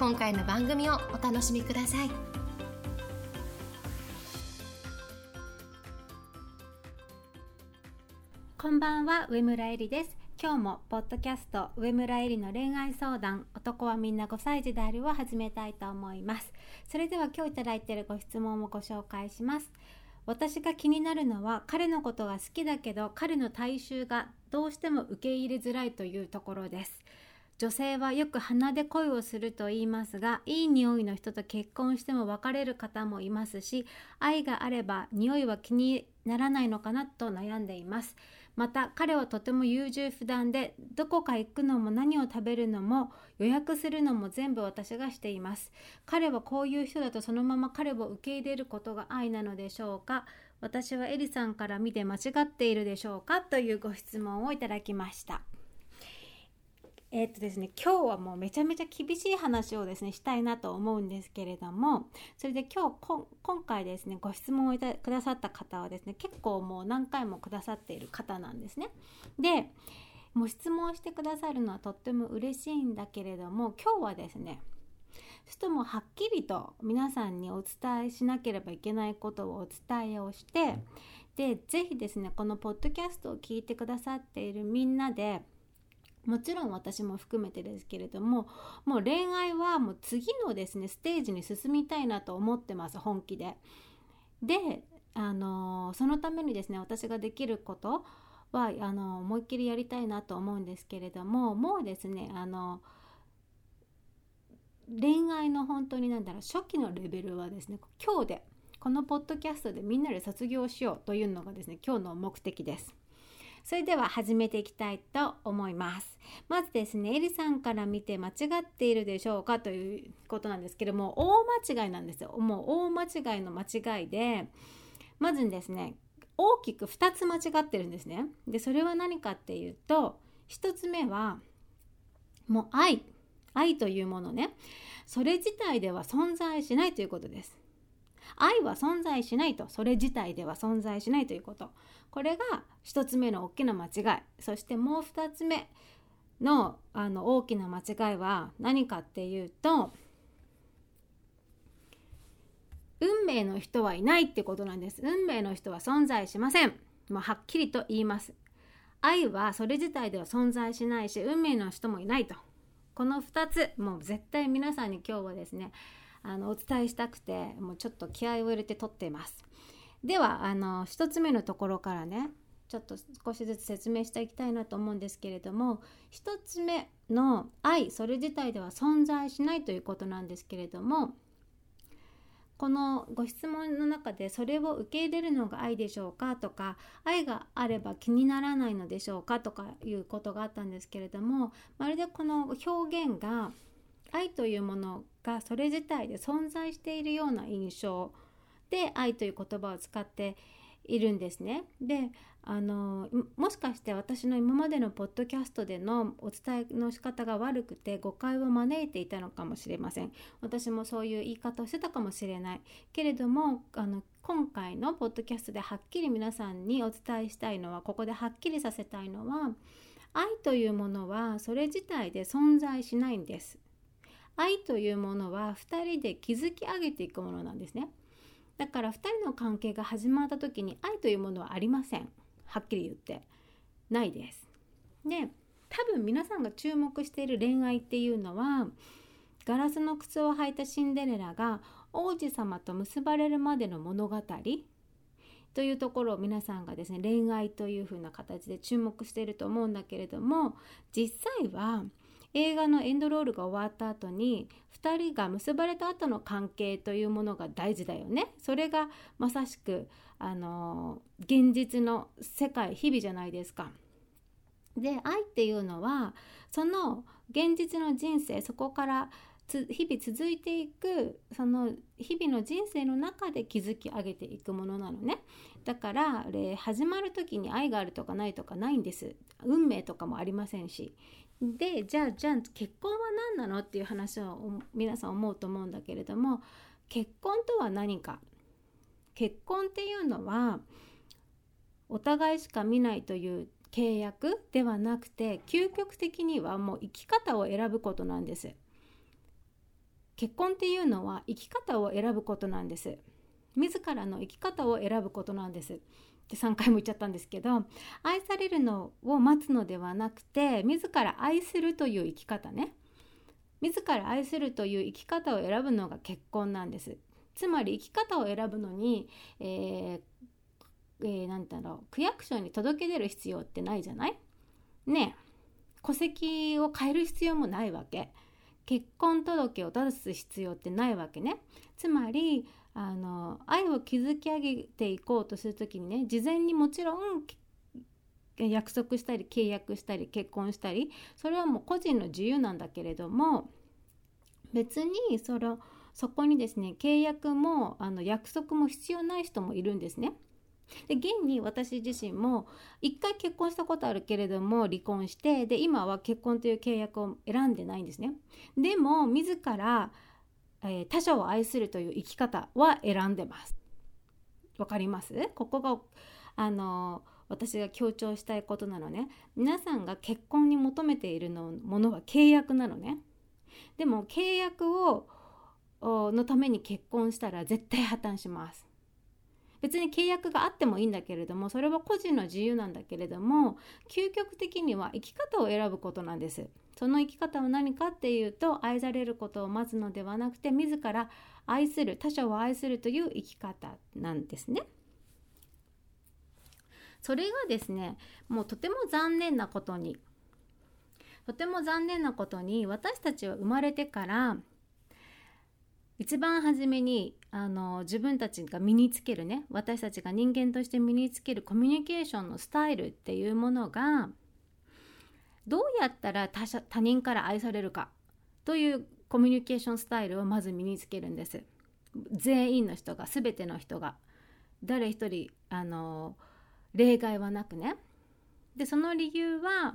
今回の番組をお楽しみください。こんばんは上村えりです。今日もポッドキャスト上村えりの恋愛相談男はみんな5歳児であるを始めたいと思います。それでは今日いただいているご質問をご紹介します。私が気になるのは彼のことが好きだけど彼の体臭がどうしても受け入れづらいというところです。女性はよく鼻で恋をすると言いますがいい匂いの人と結婚しても別れる方もいますし愛があれば匂いは気にならないのかなと悩んでいます。また彼はとても優柔不断でどこか行くのも何を食べるのも予約するのも全部私がしています。彼はこういう人だとそのまま彼を受け入れることが愛なのでしょうか。私はエリさんから見て間違っているでしょうかというご質問をいただきました。え、っとですね、今日はもうめちゃめちゃ厳しい話をですね、したいなと思うんですけれども、それで今日、今回ですね、ご質問をいたくださった方はですね、結構もう何回もくださっている方なんですね。で、もう質問してくださるのはとっても嬉しいんだけれども、今日はですね、ちょっともうはっきりと皆さんにお伝えしなければいけないことをお伝えをして、で、是非ですね、このポッドキャストを聞いてくださっているみんなで、もちろん私も含めてですけれどももう恋愛はもう次のですねステージに進みたいなと思ってます本気で。であのそのためにですね私ができることはあの思いっきりやりたいなと思うんですけれどももうですねあの恋愛の本当に何だろう初期のレベルはですね今日でこのポッドキャストでみんなで卒業しようというのがですね今日の目的です。それでは始めていきたいと思います。まずですねエリさんから見て間違っているでしょうかということなんですけども大間違いなんですよ。もう大間違いの間違いでまずですね大きく2つ間違ってるんですね。でそれは何かっていうと1つ目はもう愛。愛というものね。それ自体では存在しないということです。愛は存在しないとそれ自体では存在しないということ。これが1つ目の大きな間違い。そしてもう2つ目のあの大きな間違いは何かっていうと運命の人はいないってことなんです。運命の人は存在しません。もうはっきりと言います。愛はそれ自体では存在しないし運命の人もいないと。この2つもう絶対皆さんに今日はですねあのお伝えしたくてもうちょっと気合を入れて撮っています。ではあの1つ目のところからねちょっと少しずつ説明していきたいなと思うんですけれども1つ目の愛それ自体では存在しないということなんですけれどもこのご質問の中でそれを受け入れるのが愛でしょうかとか愛があれば気にならないのでしょうかとかいうことがあったんですけれどもまるでこの表現が愛というものがそれ自体で存在しているような印象で愛という言葉を使っているんですね。であのもしかして私の今までのポッドキャストでのお伝えの仕方が悪くて誤解を招いていたのかもしれません。私もそういう言い方をしてたかもしれない。けれどもあの今回のポッドキャストではっきり皆さんにお伝えしたいのはここではっきりさせたいのは愛というものはそれ自体で存在しないんです。愛というものは2人で築き上げていくものなんですね。だから2人の関係が始まった時に愛というものはありません。はっきり言って。ないです。で多分皆さんが注目している恋愛っていうのはガラスの靴を履いたシンデレラが王子様と結ばれるまでの物語というところを皆さんがですね恋愛というふうな形で注目していると思うんだけれども実際は映画のエンドロールが終わった後に2人が結ばれた後の関係というものが大事だよね。それがまさしくあの現実の世界日々じゃないですか。で愛っていうのはその現実の人生そこから日々続いていくその日々の人生の中で築き上げていくものなのね。だから始まる時に愛があるとかないとかないんです。運命とかもありませんし。でじゃあじゃあ結婚は何なのっていう話を皆さん思うと思うんだけれども結婚とは何か。結婚っていうのはお互いしか見ないという契約ではなくて究極的にはもう生き方を選ぶことなんです。結婚っていうのは生き方を選ぶことなんです。自らの生き方を選ぶことなんです。って3回も言っちゃったんですけど愛されるのを待つのではなくて自ら愛するという生き方ね。自ら愛するという生き方を選ぶのが結婚なんです。つまり生き方を選ぶのに、えーえー、なんだろう区役所に届け出る必要ってないじゃない？ね戸籍を変える必要もないわけ。結婚届を出す必要ってないわけね。つまりあの愛を築き上げていこうとする時にね事前にもちろん約束したり契約したり結婚したりそれはもう個人の自由なんだけれども別にそのそこにですね契約もあの約束も必要ない人もいるんですね。で現に私自身も一回結婚したことあるけれども離婚してで今は結婚という契約を選んでないんですね。でも自ら、えー、他者を愛するという生き方は選んでます。わかります？ここがあの私が強調したいことなのね。皆さんが結婚に求めているのものは契約なのね。でも契約をのために結婚したら絶対破綻します。別に契約があってもいいんだけれどもそれは個人の自由なんだけれども究極的には生き方を選ぶことなんです。その生き方は何かっていうと愛されることを待つのではなくて自ら愛する他者を愛するという生き方なんですね。それがですねもうとても残念なことにとても残念なことに私たちは生まれてから一番初めにあの自分たちが身につけるね私たちが人間として身につけるコミュニケーションのスタイルっていうものがどうやったら他者他人から愛されるかというコミュニケーションスタイルをまず身につけるんです。全員の人が全ての人が。誰一人あの例外はなくね。でその理由は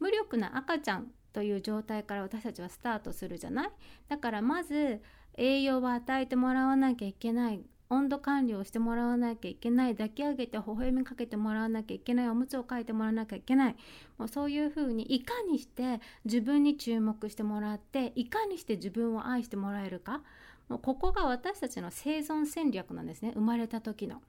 無力な赤ちゃんという状態から私たちはスタートするじゃない？だからまず栄養を与えてもらわなきゃいけない。温度管理をしてもらわなきゃいけない。抱き上げて微笑みかけてもらわなきゃいけない。おむつを替えてもらわなきゃいけない。もうそういうふうにいかにして自分に注目してもらっていかにして自分を愛してもらえるか。もうここが私たちの生存戦略なんですね。生まれた時の。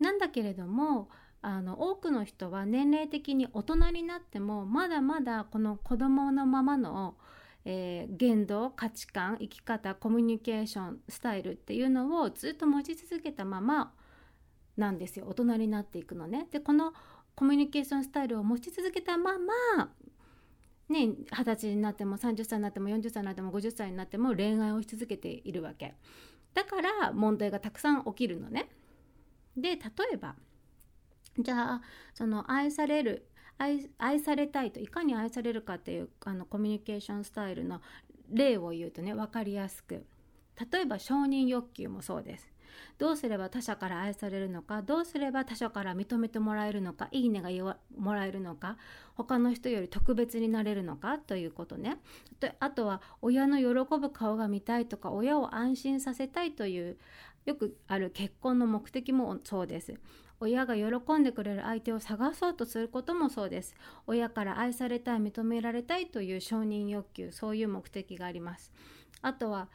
なんだけれどもあの多くの人は年齢的に大人になってもまだまだこの子供のままのえー、言動価値観生き方コミュニケーションスタイルっていうのをずっと持ち続けたままなんですよ大人になっていくのね。でこのコミュニケーションスタイルを持ち続けたままね二十歳になっても30歳になっても40歳になっても50歳になっても恋愛をし続けているわけ。だから問題がたくさん起きるのね。で例えばじゃあその愛される愛愛されたいといかに愛されるかっていうあのコミュニケーションスタイルの例を言うとね分かりやすく。例えば承認欲求もそうです。どうすれば他者から愛されるのか？どうすれば他者から認めてもらえるのか？いいねがもらえるのか？他の人より特別になれるのか？ということね。あとは親の喜ぶ顔が見たいとか親を安心させたいというよくある結婚の目的もそうです。親が喜んでくれる相手を探そうとすることもそうです親から愛されたい認められたいという承認欲求そういう目的がありますあとは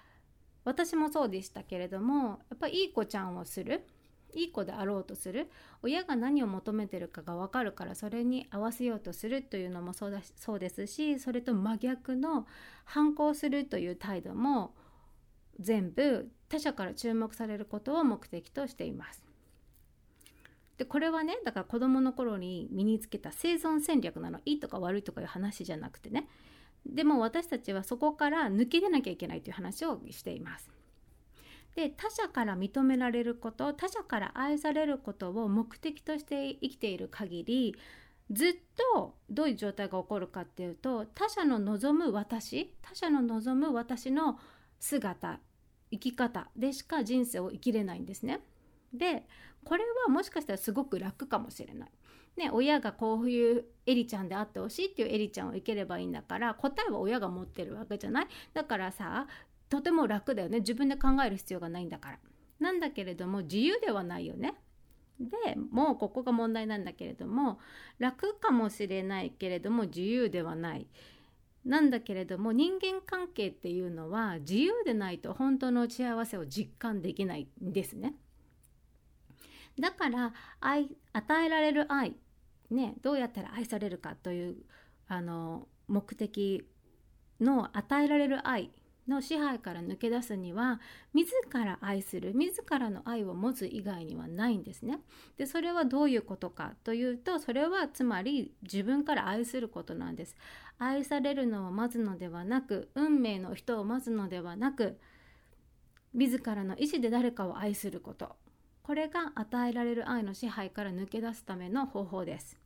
私もそうでしたけれどもやっぱりいい子ちゃんをするいい子であろうとする親が何を求めてるかが分かるからそれに合わせようとするというのもそうだそうですしそれと真逆の反抗するという態度も全部他者から注目されることを目的としています。でこれはねだから子どもの頃に身につけた生存戦略なのいいとか悪いとかいう話じゃなくてねでも私たちはそこから抜け出なきゃいけないという話をしています。で他者から認められること他者から愛されることを目的として生きている限りずっとどういう状態が起こるかっていうと他者の望む私他者の望む私の姿生き方でしか人生を生きれないんですね。でこれはもしかしたらすごく楽かもしれない。ね、親がこういうエリちゃんであってほしいっていうエリちゃんを生ければいいんだから答えは親が持ってるわけじゃないだからさとても楽だよね自分で考える必要がないんだから。なんだけれども自由ではないよね。でもうここが問題なんだけれども楽かもしれないけれども自由ではない。なんだけれども人間関係っていうのは自由でないと本当の幸せを実感できないんですね。だから愛与えられる愛、ね、どうやったら愛されるかというあの目的の与えられる愛の支配から抜け出すには自ら愛する自らの愛を持つ以外にはないんですね。でそれはどういうことかというとそれはつまり自分から愛することなんです。愛されるのを待つのではなく運命の人を待つのではなく自らの意思で誰かを愛することこれが与えられる愛の支配から抜け出すための方法です。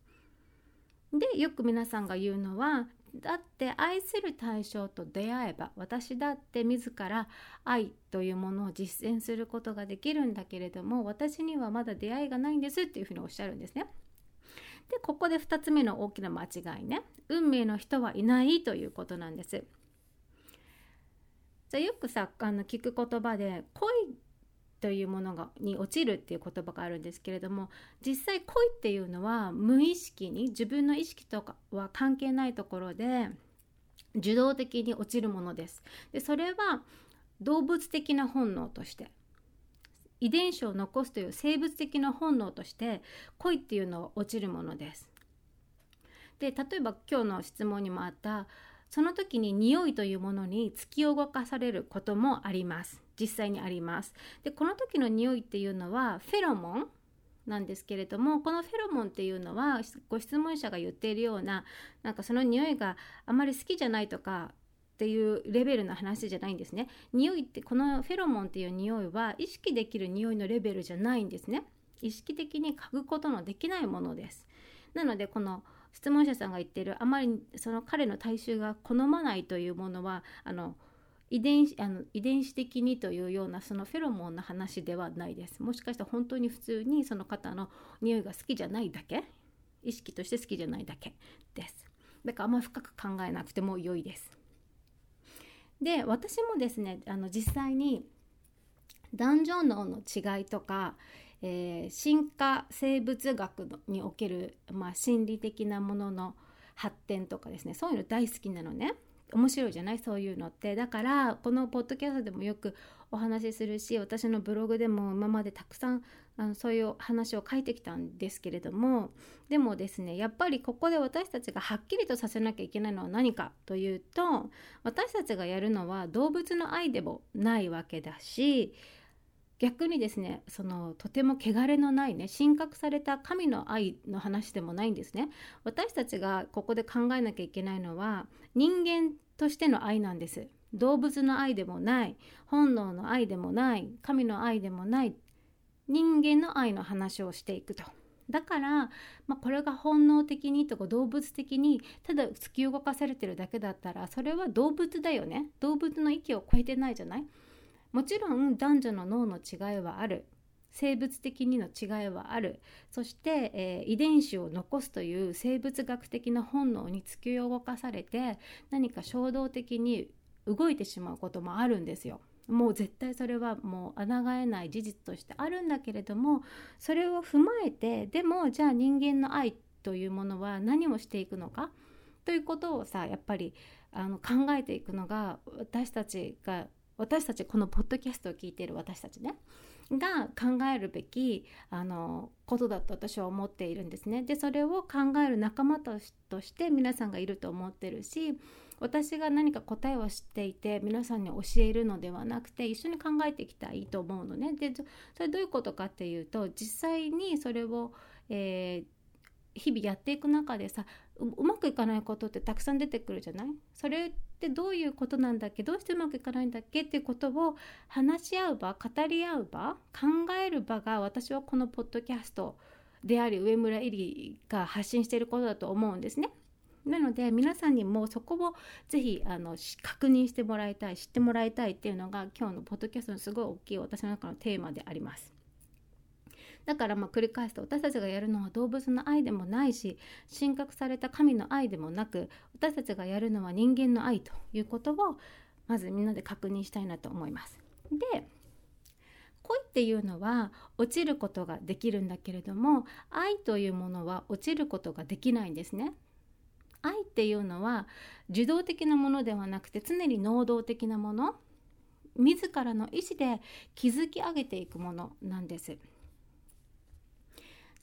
でよく皆さんが言うのはだって愛する対象と出会えば私だって自ら愛というものを実践することができるんだけれども私にはまだ出会いがないんですっていうふうにおっしゃるんですね。でここで2つ目の大きな間違いね運命の人はいないということなんです。じゃあよくさあの聞く言葉で恋というものがに落ちるっていう言葉があるんですけれども実際恋っていうのは無意識に自分の意識とかは関係ないところで受動的に落ちるものです。でそれは動物的な本能として遺伝子を残すという生物的な本能として恋っていうのは落ちるものです。で例えば今日の質問にもあったその時に匂いというものに突き動かされることもあります。実際にあります。でこの時の匂いっていうのはフェロモンなんですけれどもこのフェロモンっていうのはご質問者が言っているようななんかその匂いがあまり好きじゃないとかっていうレベルの話じゃないんですね。匂いってこのフェロモンっていう匂いは意識できる匂いのレベルじゃないんですね。意識的に嗅ぐことのできないものです。なのでこの質問者さんが言ってるあまりその彼の体臭が好まないというものはあの遺伝子あの遺伝子的にというようなそのフェロモンの話ではないです。もしかしたら本当に普通にその方の匂いが好きじゃないだけ？意識として好きじゃないだけです。だからあんまり深く考えなくても良いです。で私もですねあの実際に男女脳の違いとか、えー、進化生物学における、まあ、心理的なものの発展とかですねそういうの大好きなのね。面白いじゃない？そういうのって。だからこのポッドキャストでもよくお話しするし私のブログでも今までたくさんあのそういう話を書いてきたんですけれどもでもですねやっぱりここで私たちがはっきりとさせなきゃいけないのは何かというと私たちがやるのは動物の愛でもないわけだし逆にですねそのとても汚れのないね神格された神の愛の話でもないんですね。私たちがここで考えなきゃいけないのは人間としての愛なんです。動物の愛でもない本能の愛でもない神の愛でもない人間の愛の話をしていくと。だから、まあ、これが本能的にとか動物的にただ突き動かされてるだけだったらそれは動物だよね。動物の域を超えてないじゃない？もちろん男女の脳の違いはある。生物的にの違いはある。そして、えー、遺伝子を残すという生物学的な本能に突き動かされて何か衝動的に動いてしまうこともあるんですよ。もう絶対それはもう抗えない事実としてあるんだけれどもそれを踏まえてでもじゃあ人間の愛というものは何をしていくのか？ということをさやっぱりあの考えていくのが私たちが私たちこのポッドキャストを聞いている私たちねが考えるべきあのことだと私は思っているんですね。でそれを考える仲間として皆さんがいると思ってるし私が何か答えを知っていて皆さんに教えるのではなくて一緒に考えていきたいと思うのね。でそれどういうことかっていうと実際にそれを、えー日々やっていく中でさうまくいかないことってたくさん出てくるじゃない？それってどういうことなんだっけどうしてうまくいかないんだっけっていうことを話し合う場語り合う場考える場が私はこのポッドキャストであり上村えりが発信していることだと思うんですね。なので皆さんにもそこをぜひあの確認してもらいたい知ってもらいたいっていうのが今日のポッドキャストのすごい大きい私の中のテーマであります。だからまあ繰り返すと私たちがやるのは動物の愛でもないし神格された神の愛でもなく私たちがやるのは人間の愛ということをまずみんなで確認したいなと思います。で恋っていうのは落ちることができるんだけれども愛というものは落ちることができないんですね。愛っていうのは受動的なものではなくて常に能動的なもの自らの意思で築き上げていくものなんです。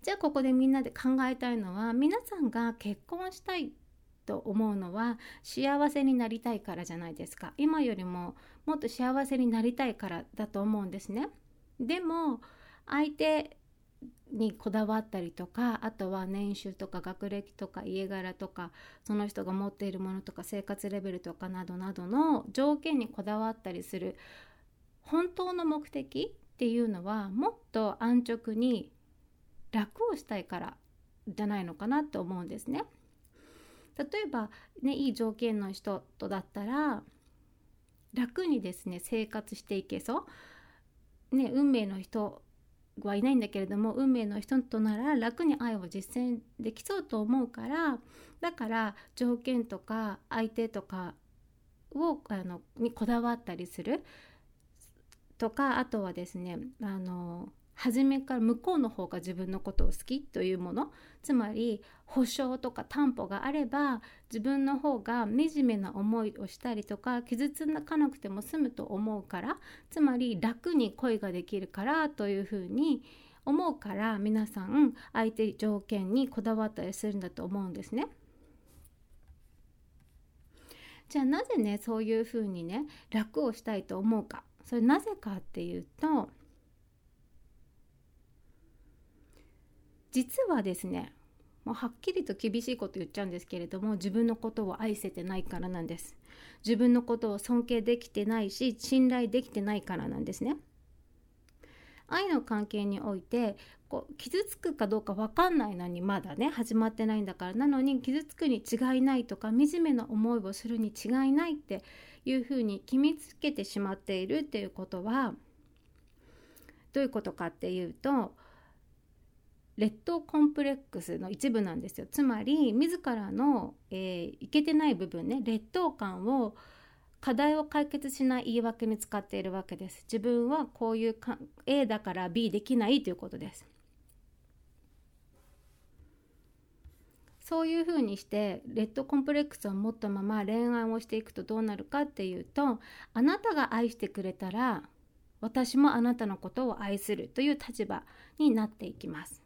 じゃあここでみんなで考えたいのは皆さんが結婚したいと思うのは幸せになりたいからじゃないですか。今よりももっと幸せになりたいからだと思うんですね。でも相手にこだわったりとかあとは年収とか学歴とか家柄とかその人が持っているものとか生活レベルとかなどなどの条件にこだわったりする本当の目的っていうのはもっと安直に楽をしたいからじゃないのかなって思うんですね。例えばねいい条件の人とだったら楽にですね生活していけそう。ね運命の人はいないんだけれども運命の人となら楽に愛を実践できそうと思うからだから条件とか相手とかをあのにこだわったりするとかあとはですねあの初めから向こうの方が自分のことを好きというものつまり保証とか担保があれば自分の方が惨めな思いをしたりとか傷つかなくても済むと思うからつまり楽に恋ができるからというふうに思うから皆さん相手条件にこだわったりするんだと思うんですね。じゃあなぜねそういうふうにね楽をしたいと思うかそれなぜかっていうと実はですねもうはっきりと厳しいこと言っちゃうんですけれども自分のことを愛せてないからなんです。自分のことを尊敬できてないし信頼できてないからなんですね。愛の関係においてこう傷つくかどうか分かんないのにまだね始まってないんだからなのに傷つくに違いないとか惨めな思いをするに違いないっていうふうに決めつけてしまっているっていうことはどういうことかっていうと劣等コンプレックスの一部なんですよ。つまり自らの、えー、いけてない部分ね劣等感を課題を解決しない言い訳に使っているわけです。自分はこういうか A だから B できないということです。そういうふうにしてレッドコンプレックスを持ったまま恋愛をしていくとどうなるかっていうとあなたが愛してくれたら私もあなたのことを愛するという立場になっていきます。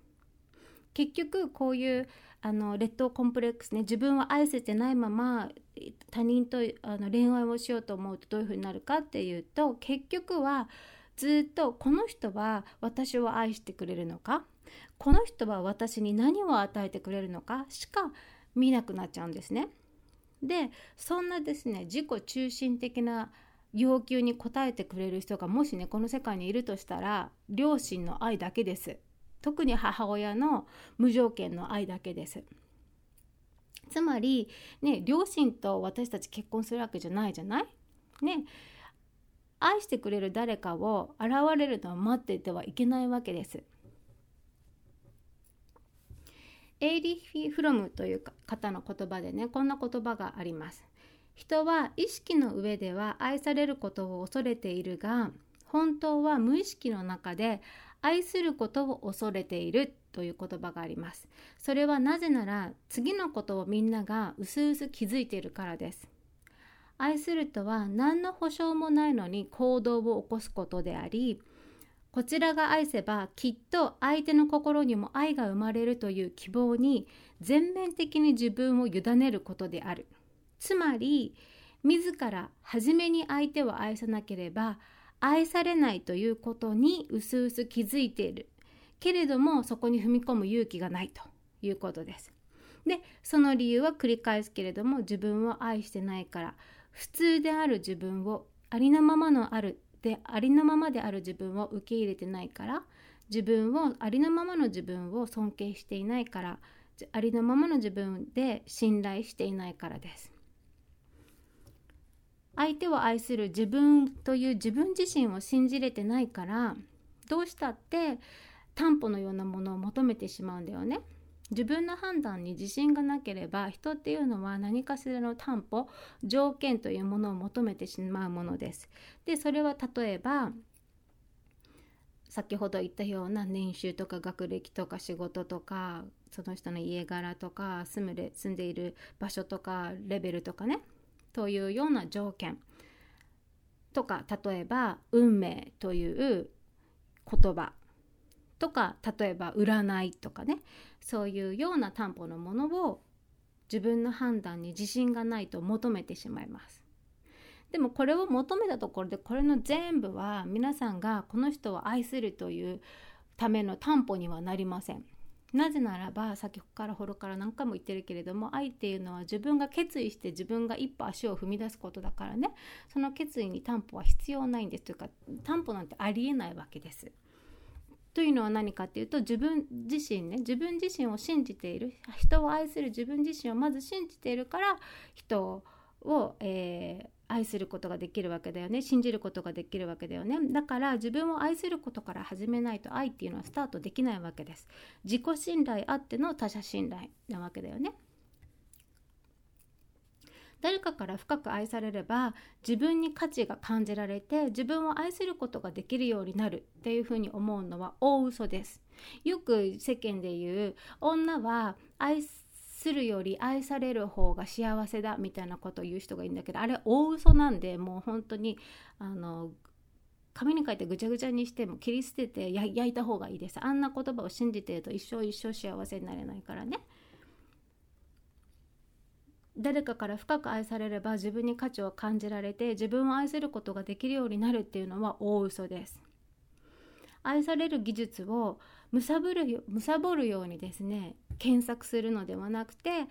結局こういうあの劣等コンプレックスね自分は愛せてないまま他人とあの恋愛をしようと思うとどういうふうになるかっていうと結局はずっとこの人は私を愛してくれるのかこの人は私に何を与えてくれるのかしか見なくなっちゃうんですね。でそんなですね自己中心的な要求に応えてくれる人がもしねこの世界にいるとしたら両親の愛だけです。特に母親の無条件の愛だけです。つまり、ね、両親と私たち結婚するわけじゃないじゃない？ね愛してくれる誰かを現れるのを待っていてはいけないわけです。エイリヒ・フロムという方の言葉でねこんな言葉があります。人は意識の上では愛されることを恐れているが本当は無意識の中で愛することを恐れているという言葉があります。それはなぜなら次のことをみんながうすうす気づいているからです。愛するとは何の保証もないのに行動を起こすことであり、こちらが愛せばきっと相手の心にも愛が生まれるという希望に全面的に自分を委ねることである。つまり、自ら初めに相手を愛さなければ愛されないということにうすうす気づいているけれどもそこに踏み込む勇気がないということです。でその理由は繰り返すけれども自分を愛してないから普通である自分をありのままのあるでありのままである自分を受け入れてないから自分をありのままの自分を尊敬していないからありのままの自分で信頼していないからです相手を愛する自分という自分自身を信じれてないからどうしたって担保のようなものを求めてしまうんだよね。自分の判断に自信がなければ人っていうのは何かしらの担保条件というものを求めてしまうものです。でそれは例えば先ほど言ったような年収とか学歴とか仕事とかその人の家柄とか住むれ住んでいる場所とかレベルとかねというような条件とか例えば運命という言葉とか例えば占いとかねそういうような担保のものを自分の判断に自信がないと求めてしまいます。でもこれを求めたところでこれの全部は皆さんがこの人を愛するというための担保にはなりません。なぜならば先からほろから何回も言ってるけれども愛っていうのは自分が決意して自分が一歩足を踏み出すことだからね。その決意に担保は必要ないんです。というか担保なんてありえないわけです。というのは何かっていうと自分自身ね自分自身を信じている。人を愛する自分自身をまず信じているから人を、えー、愛することができるわけだよね。信じることができるわけだよね。だから自分を愛することから始めないと愛っていうのはスタートできないわけです。自己信頼あっての他者信頼なわけだよね。誰かから深く愛されれば自分に価値が感じられて自分を愛することができるようになる。っていうふうに思うのは大嘘です。よく世間で言う女は愛すするより愛される方が幸せだみたいなことを言う人がいるんだけどあれ大嘘なんでもう本当にあの紙に書いてぐちゃぐちゃにしても切り捨てて焼いた方がいいです。あんな言葉を信じてると一生一生幸せになれないからね。誰かから深く愛されれば自分に価値を感じられて自分を愛することができるようになるっていうのは大嘘です。愛される技術をむさぶるむさぼるようにですね検索するのではなくて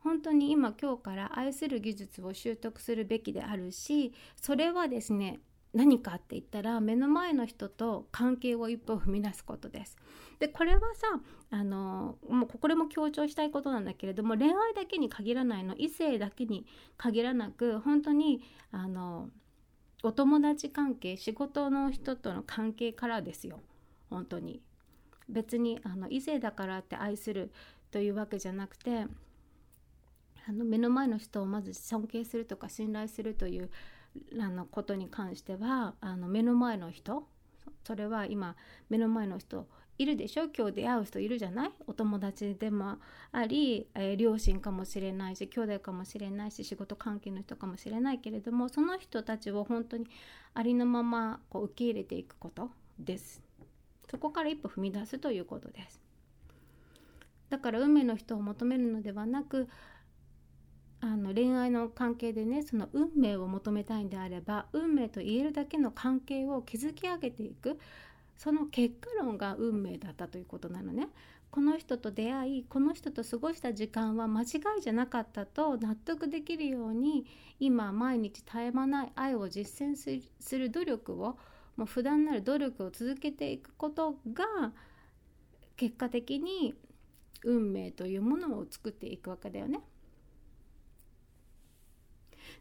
本当に今今日から愛する技術を習得するべきであるしそれはですね何かって言ったら目の前の人と関係を一歩踏み出すことです。でこれはさあのもうこれも強調したいことなんだけれども恋愛だけに限らないの異性だけに限らなく本当にあのお友達関係仕事の人との関係からですよ本当に別にあの異性だからって愛するというわけじゃなくてあの目の前の人をまず尊敬するとか信頼するというあのことに関してはあの目の前の人それは今目の前の人いるでしょ？今日出会う人いるじゃない？お友達でもあり、えー、両親かもしれないし兄弟かもしれないし仕事関係の人かもしれないけれどもその人たちを本当にありのままこう受け入れていくことです。そこから一歩踏み出すということです。だから運命の人を求めるのではなくあの恋愛の関係でねその運命を求めたいんであれば運命と言えるだけの関係を築き上げていくその結果論が運命だったということなのね。この人と出会いこの人と過ごした時間は間違いじゃなかったと納得できるように今毎日絶え間ない愛を実践する努力をもう普段なる努力を続けていくことが結果的に運命というものを作っていくわけだよね。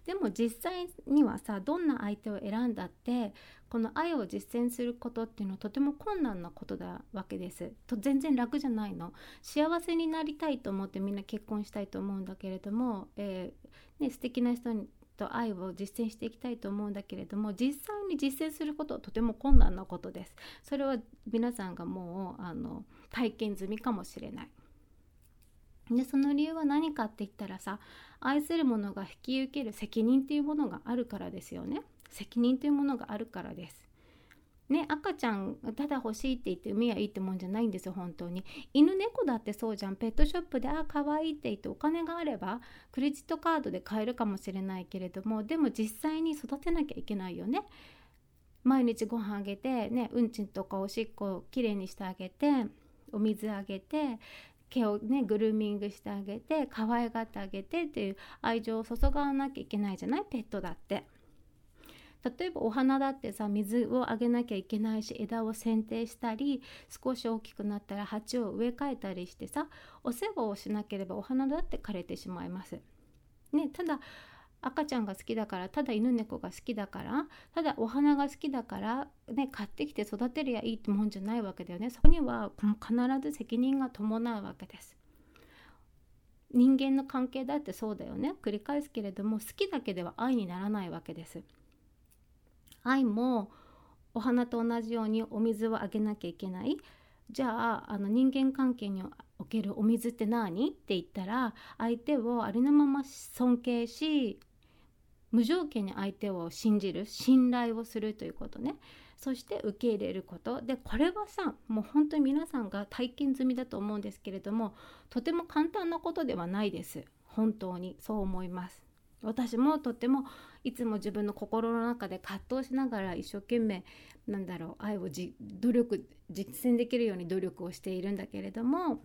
でも実際にはさどんな相手を選んだってこの愛を実践することっていうのはとても困難なことだわけですと全然楽じゃないの幸せになりたいと思ってみんな結婚したいと思うんだけれども、えーね、素敵な人と愛を実践していきたいと思うんだけれども実際に実践することはとても困難なことです。それは皆さんがもうあの体験済みかもしれない。でその理由は何かって言ったらさ愛する者が引き受ける責任っていうものがあるからですよね。責任というものがあるからです。ね、赤ちゃんただ欲しいって言って産みはいいってもんじゃないんですよ本当に。犬猫だってそうじゃん。ペットショップであ可愛いって言ってお金があればクレジットカードで買えるかもしれないけれどもでも実際に育てなきゃいけないよね。毎日ご飯あげてねうんちんとかおしっこをきれいにしてあげてお水あげて毛をねグルーミングしてあげて可愛がってあげてっていう愛情を注がなきゃいけないじゃない？ペットだって。例えばお花だってさ水をあげなきゃいけないし枝を剪定したり少し大きくなったら鉢を植え替えたりしてさお世話をしなければお花だって枯れてしまいます。ね、ただ赤ちゃんが好きだからただ犬猫が好きだからただお花が好きだから、ね、買ってきて育てりゃいいってもんじゃないわけだよね。そこには必ず責任が伴うわけです。人間の関係だってそうだよね。繰り返すけれども好きだけでは愛にならないわけです。愛もお花と同じようにお水をあげなきゃいけない。じゃああの人間関係におけるお水って何って言ったら相手をありのまま尊敬し無条件に相手を信じる信頼をするということね。そして受け入れること。でこれはさもう本当に皆さんが体験済みだと思うんですけれどもとても簡単なことではないです。本当にそう思います。私もとってもいつも自分の心の中で葛藤しながら一生懸命なんだろう愛をじ努力実践できるように努力をしているんだけれども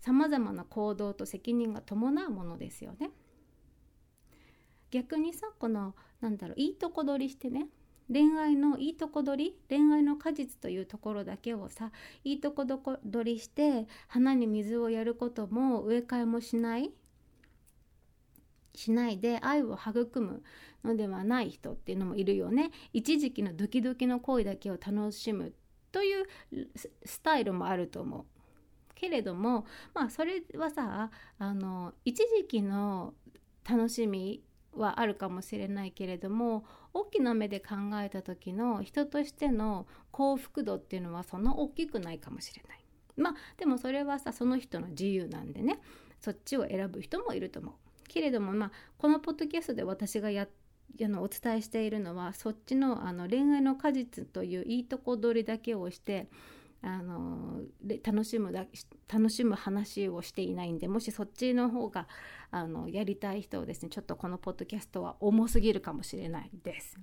さまざまな行動と責任が伴うものですよね。逆にさこのなんだろういいとこ取りしてね恋愛のいいとこ取り恋愛の果実というところだけをさいいとこ取りして花に水をやることも植え替えもしないしないで愛を育むのではない人っていうのもいるよね一時期のドキドキの恋だけを楽しむというスタイルもあると思うけれどもまあそれはさあの一時期の楽しみはあるかもしれないけれども大きな目で考えた時の人としての幸福度っていうのはそんな大きくないかもしれない。まあでもそれはさその人の自由なんでねそっちを選ぶ人もいると思う。けれどもまあこのポッドキャストで私がやあのお伝えしているのはそっちのあの恋愛の果実といういいとこ取りだけをしてあの楽しむだ楽しむ話をしていないんでもしそっちの方があのやりたい人をですねちょっとこのポッドキャストは重すぎるかもしれないです。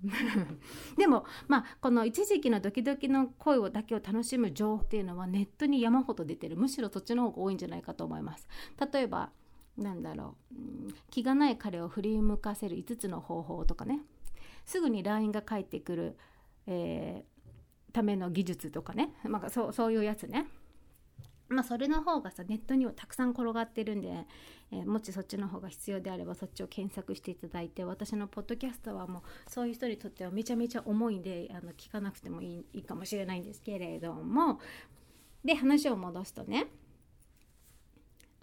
でもまあこの一時期のドキドキの声をだけを楽しむ情報っていうのはネットに山ほど出てるむしろそっちの方が多いんじゃないかと思います。例えばなんだろう、うん、気がない彼を振り向かせる5つの方法とかね。すぐに LINE が返ってくる、えーための技術とかね、まあ、そうそういうやつね。まあそれの方がさネットにはたくさん転がってるんで、えー、もしそっちの方が必要であればそっちを検索していただいて私のポッドキャストはもうそういう人にとってはめちゃめちゃ重いんであの聞かなくてもいいいいかもしれないんですけれども。で話を戻すとね。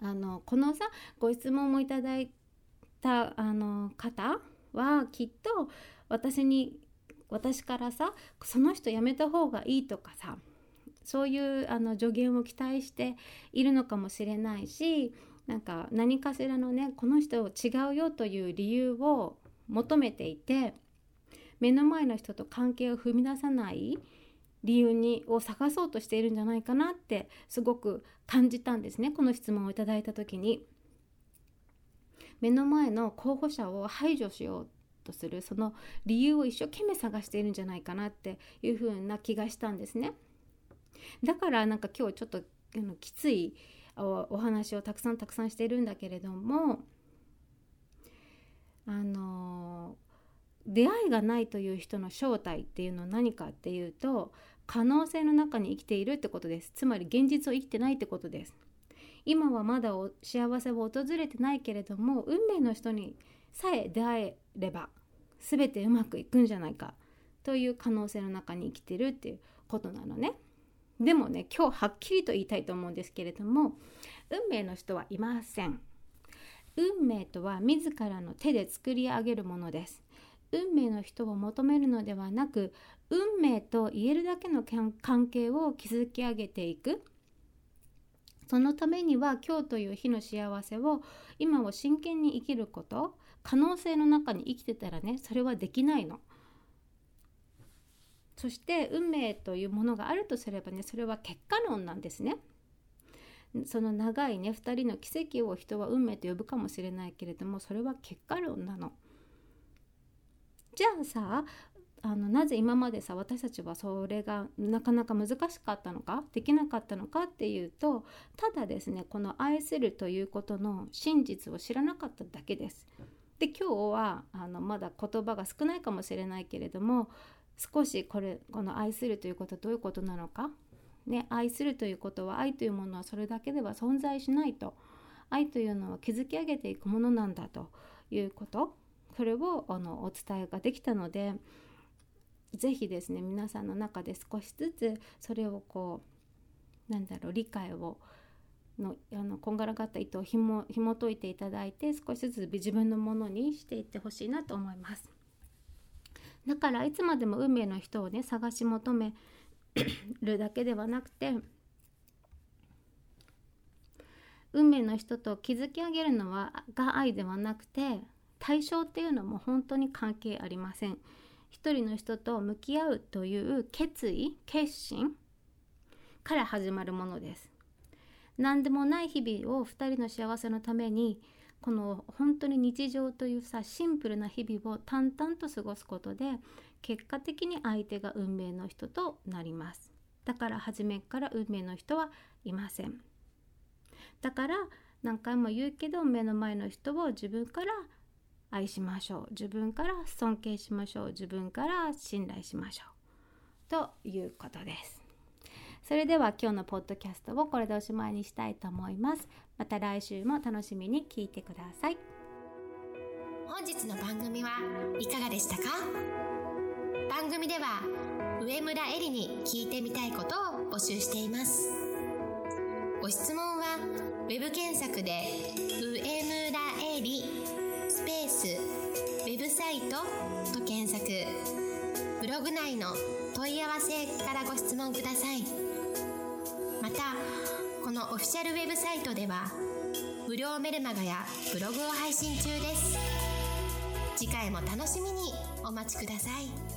あのこのさご質問もいただいたあの方はきっと私に私からさその人辞めた方がいいとかさそういうあの助言を期待しているのかもしれないしなんか何かしらのねこの人違うよという理由を求めていて目の前の人と関係を踏み出さない理由にを探そうとしているんじゃないかなってすごく感じたんですねこの質問をいただいた時に。目の前の候補者を排除しようとするその理由を一生懸命探しているんじゃないかなっていう風な気がしたんですね。だからなんか今日ちょっとあのきついお話をたくさんたくさんしているんだけれどもあの出会いがないという人の正体っていうのは何かっていうと可能性の中に生きているってことですつまり現実を生きてないってことです今はまだ幸せを訪れてないけれども運命の人にさえ出会えれば全てうまくいくんじゃないかという可能性の中に生きてるっていうことなのね。でもね今日はっきりと言いたいと思うんですけれども運命の人はいません。運命とは自らの手で作り上げるものです。運命の人を求めるのではなく運命と言えるだけの関係を築き上げていくそのためには今日という日の幸せを今を真剣に生きること可能性の中に生きてたらねそれはできないの。そして運命というものがあるとすればねそれは結果論なんですね。その長いね2人の奇跡を人は運命と呼ぶかもしれないけれどもそれは結果論なの。じゃあさあのなぜ今までさ私たちはそれがなかなか難しかったのかできなかったのかっていうとただですねこの愛するということの真実を知らなかっただけです。で今日はあのまだ言葉が少ないかもしれないけれども少しこれこの愛するということはどういうことなのか、ね、愛するということは愛というものはそれだけでは存在しないと。愛というのは築き上げていくものなんだということ。これをあのお伝えができたので是非ですね皆さんの中で少しずつそれをこうなんだろう理解をのあのこんがらがった糸をひも紐解いていただいて少しずつ自分のものにしていってほしいなと思います。だからいつまでも運命の人をね探し求め るだけではなくて運命の人と築き上げるのはが愛ではなくて対象っていうのも本当に関係ありません。一人の人と向き合うという決意決心から始まるものです。何でもない日々を2人の幸せのためにこの本当に日常というさシンプルな日々を淡々と過ごすことで結果的に相手が運命の人となりますだから初めから運命の人はいませんだから何回も言うけど目の前の人を自分から愛しましょう。自分から尊敬しましょう。自分から信頼しましょう。ということです。それでは今日のポッドキャストをこれでおしまいにしたいと思います。また来週も楽しみに聞いてください。本日の番組はいかがでしたか？番組では上村えりに聞いてみたいことを募集しています。ご質問は web 検索で「上村イトと検索。ブログ内の問い合わせからご質問ください。またこのオフィシャルウェブサイトでは無料メルマガやブログを配信中です。次回も楽しみにお待ちください。